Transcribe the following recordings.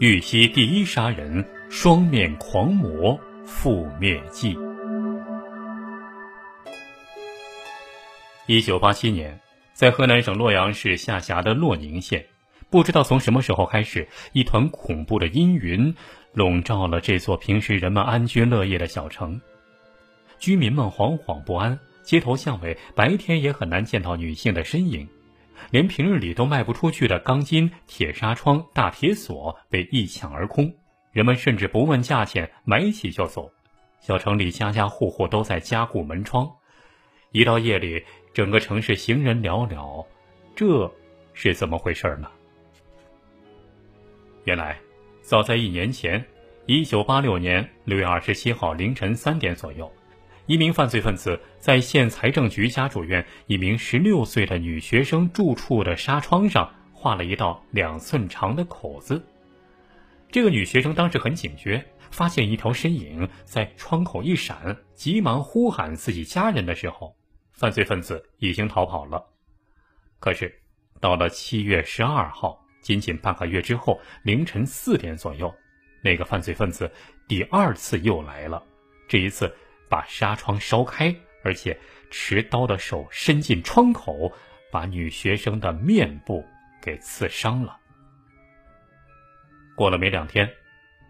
玉溪第一杀人，双面狂魔覆灭记。一九八七年，在河南省洛阳市下辖的洛宁县，不知道从什么时候开始，一团恐怖的阴云笼罩了这座平时人们安居乐业的小城，居民们惶惶不安，街头巷尾白天也很难见到女性的身影。连平日里都卖不出去的钢筋、铁纱窗、大铁锁被一抢而空，人们甚至不问价钱，买起就走。小城里家家户户都在加固门窗，一到夜里，整个城市行人寥寥。这是怎么回事呢？原来，早在一年前，一九八六年六月二十七号凌晨三点左右。一名犯罪分子在县财政局家属院一名十六岁的女学生住处的纱窗上画了一道两寸长的口子。这个女学生当时很警觉，发现一条身影在窗口一闪，急忙呼喊自己家人的时候，犯罪分子已经逃跑了。可是，到了七月十二号，仅仅半个月之后，凌晨四点左右，那个犯罪分子第二次又来了，这一次。把纱窗烧开，而且持刀的手伸进窗口，把女学生的面部给刺伤了。过了没两天，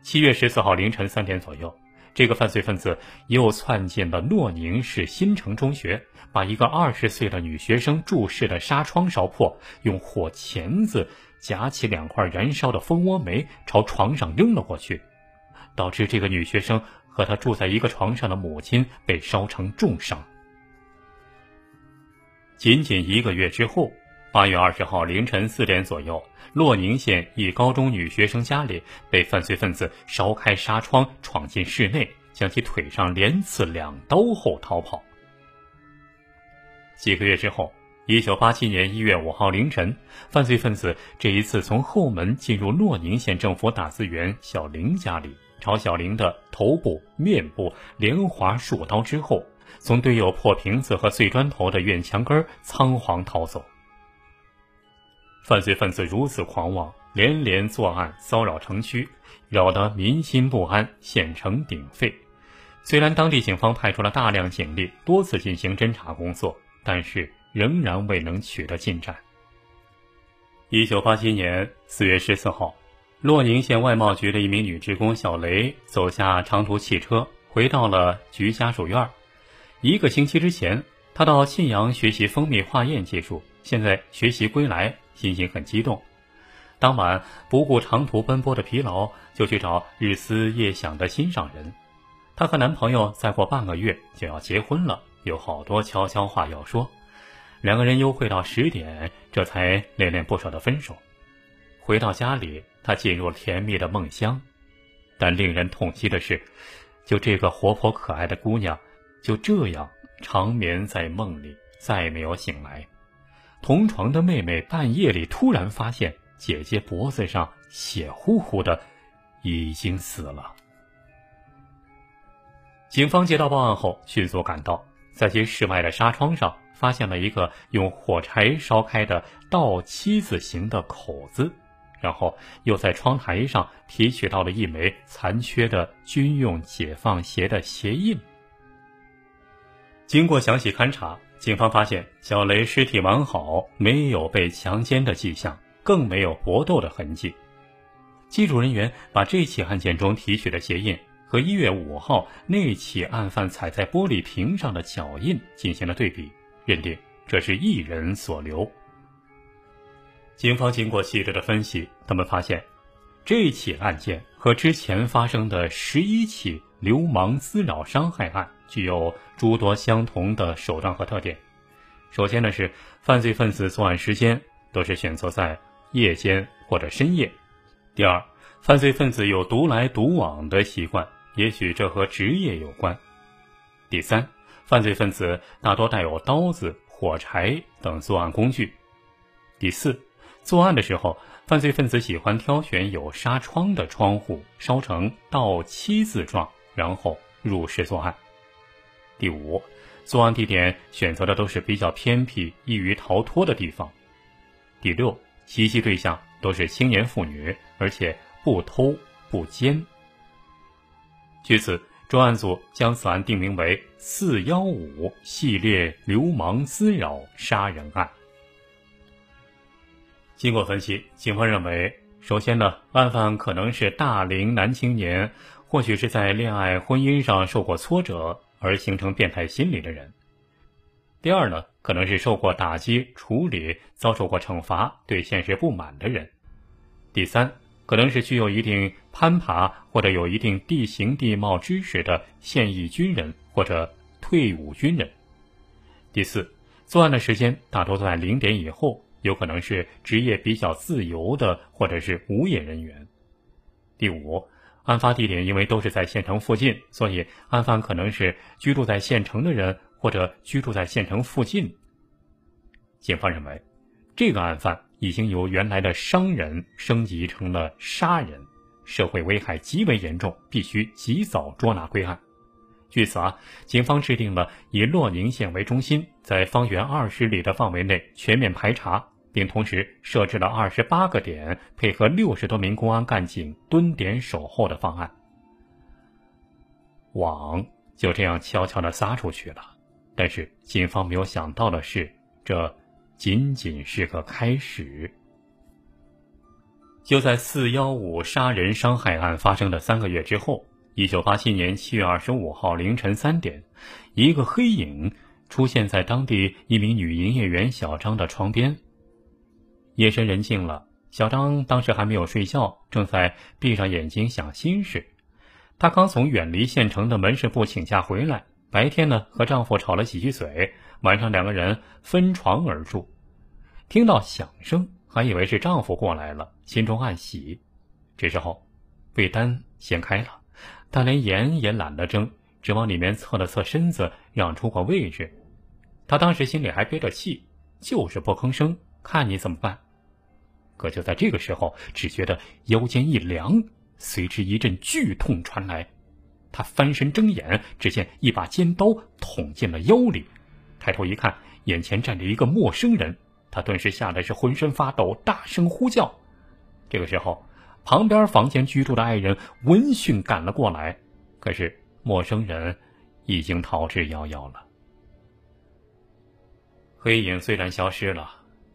七月十四号凌晨三点左右，这个犯罪分子又窜进了洛宁市新城中学，把一个二十岁的女学生注视的纱窗烧破，用火钳子夹起两块燃烧的蜂窝煤，朝床上扔了过去，导致这个女学生。和他住在一个床上的母亲被烧成重伤。仅仅一个月之后，八月二十号凌晨四点左右，洛宁县一高中女学生家里被犯罪分子烧开纱窗，闯进室内，将其腿上连刺两刀后逃跑。几个月之后，一九八七年一月五号凌晨，犯罪分子这一次从后门进入洛宁县政府打字员小玲家里。朝小玲的头部、面部连划数刀之后，从堆有破瓶子和碎砖头的院墙根仓皇逃走。犯罪分子如此狂妄，连连作案骚扰城区，扰得民心不安，县城鼎沸。虽然当地警方派出了大量警力，多次进行侦查工作，但是仍然未能取得进展。一九八七年四月十四号。洛宁县外贸局的一名女职工小雷走下长途汽车，回到了局家属院。一个星期之前，她到信阳学习蜂蜜化验技术，现在学习归来，心情很激动。当晚不顾长途奔波的疲劳，就去找日思夜想的心上人。她和男朋友再过半个月就要结婚了，有好多悄悄话要说。两个人幽会到十点，这才恋恋不舍的分手。回到家里。他进入了甜蜜的梦乡，但令人痛惜的是，就这个活泼可爱的姑娘，就这样长眠在梦里，再没有醒来。同床的妹妹半夜里突然发现姐姐脖子上血乎乎的，已经死了。警方接到报案后，迅速赶到，在其室外的纱窗上发现了一个用火柴烧开的倒七字形的口子。然后又在窗台上提取到了一枚残缺的军用解放鞋的鞋印。经过详细勘查，警方发现小雷尸体完好，没有被强奸的迹象，更没有搏斗的痕迹。技术人员把这起案件中提取的鞋印和一月五号那起案犯踩在玻璃瓶上的脚印进行了对比，认定这是一人所留。警方经过细致的分析，他们发现，这起案件和之前发生的十一起流氓滋扰伤害案具有诸多相同的手段和特点。首先呢是犯罪分子作案时间都是选择在夜间或者深夜。第二，犯罪分子有独来独往的习惯，也许这和职业有关。第三，犯罪分子大多带有刀子、火柴等作案工具。第四。作案的时候，犯罪分子喜欢挑选有纱窗的窗户，烧成倒七字状，然后入室作案。第五，作案地点选择的都是比较偏僻、易于逃脱的地方。第六，袭击对象都是青年妇女，而且不偷不奸。据此，专案组将此案定名为“四幺五系列流氓滋扰杀人案”。经过分析，警方认为，首先呢，案犯可能是大龄男青年，或许是在恋爱、婚姻上受过挫折而形成变态心理的人；第二呢，可能是受过打击、处理、遭受过惩罚、对现实不满的人；第三，可能是具有一定攀爬或者有一定地形地貌知识的现役军人或者退伍军人；第四，作案的时间大多在零点以后。有可能是职业比较自由的，或者是无业人员。第五，案发地点因为都是在县城附近，所以案犯可能是居住在县城的人，或者居住在县城附近。警方认为，这个案犯已经由原来的商人升级成了杀人，社会危害极为严重，必须及早捉拿归案。据此啊，警方制定了以洛宁县为中心，在方圆二十里的范围内全面排查。并同时设置了二十八个点，配合六十多名公安干警蹲点守候的方案。网就这样悄悄的撒出去了，但是警方没有想到的是，这仅仅是个开始。就在四幺五杀人伤害案发生的三个月之后，一九八七年七月二十五号凌晨三点，一个黑影出现在当地一名女营业员小张的床边。夜深人静了，小张当时还没有睡觉，正在闭上眼睛想心事。她刚从远离县城的门市部请假回来，白天呢和丈夫吵了几句嘴，晚上两个人分床而住。听到响声，还以为是丈夫过来了，心中暗喜。这时候，被单掀开了，她连眼也懒得睁，只往里面侧了侧身子，让出个位置。她当时心里还憋着气，就是不吭声，看你怎么办。可就在这个时候，只觉得腰间一凉，随之一阵剧痛传来。他翻身睁眼，只见一把尖刀捅进了腰里。抬头一看，眼前站着一个陌生人，他顿时吓得是浑身发抖，大声呼叫。这个时候，旁边房间居住的爱人闻讯赶了过来，可是陌生人已经逃之夭夭了。黑影虽然消失了，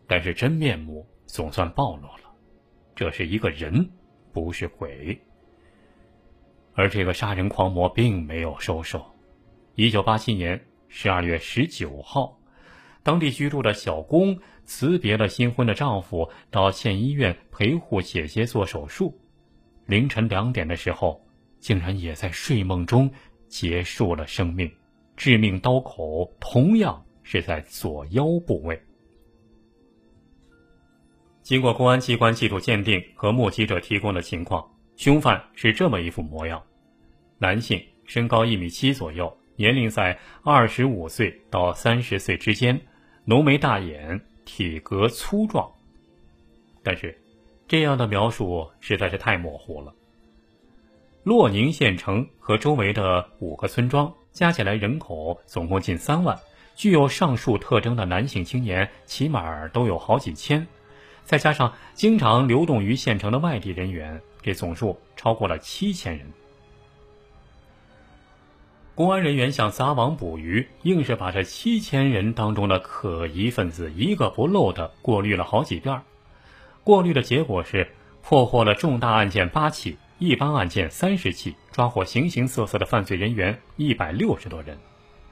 但是真面目。总算暴露了，这是一个人，不是鬼。而这个杀人狂魔并没有收手。一九八七年十二月十九号，当地居住的小工辞别了新婚的丈夫，到县医院陪护姐姐做手术。凌晨两点的时候，竟然也在睡梦中结束了生命。致命刀口同样是在左腰部位。经过公安机关技术鉴定和目击者提供的情况，凶犯是这么一副模样：男性，身高一米七左右，年龄在二十五岁到三十岁之间，浓眉大眼，体格粗壮。但是，这样的描述实在是太模糊了。洛宁县城和周围的五个村庄加起来人口总共近三万，具有上述特征的男性青年起码都有好几千。再加上经常流动于县城的外地人员，这总数超过了七千人。公安人员想撒网捕鱼，硬是把这七千人当中的可疑分子一个不漏的过滤了好几遍。过滤的结果是破获了重大案件八起，一般案件三十起，抓获形形色色的犯罪人员一百六十多人。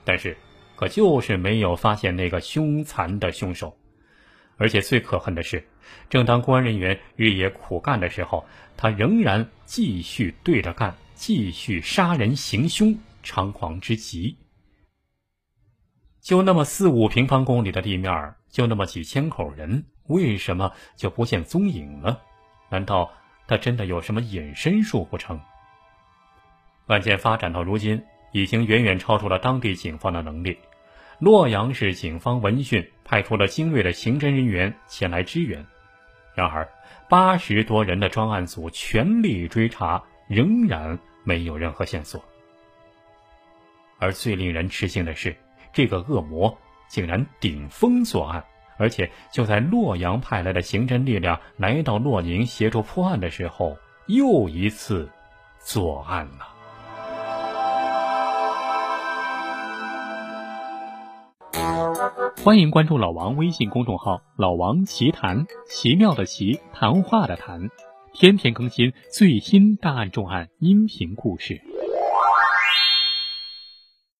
但是，可就是没有发现那个凶残的凶手。而且最可恨的是，正当公安人员日夜苦干的时候，他仍然继续对着干，继续杀人行凶，猖狂之极。就那么四五平方公里的地面，就那么几千口人，为什么就不见踪影了？难道他真的有什么隐身术不成？案件发展到如今，已经远远超出了当地警方的能力。洛阳市警方闻讯派出了精锐的刑侦人员前来支援，然而八十多人的专案组全力追查，仍然没有任何线索。而最令人吃惊的是，这个恶魔竟然顶风作案，而且就在洛阳派来的刑侦力量来到洛宁协助破案的时候，又一次作案了。欢迎关注老王微信公众号“老王奇谈”，奇妙的奇，谈话的谈，天天更新最新大案重案音频故事。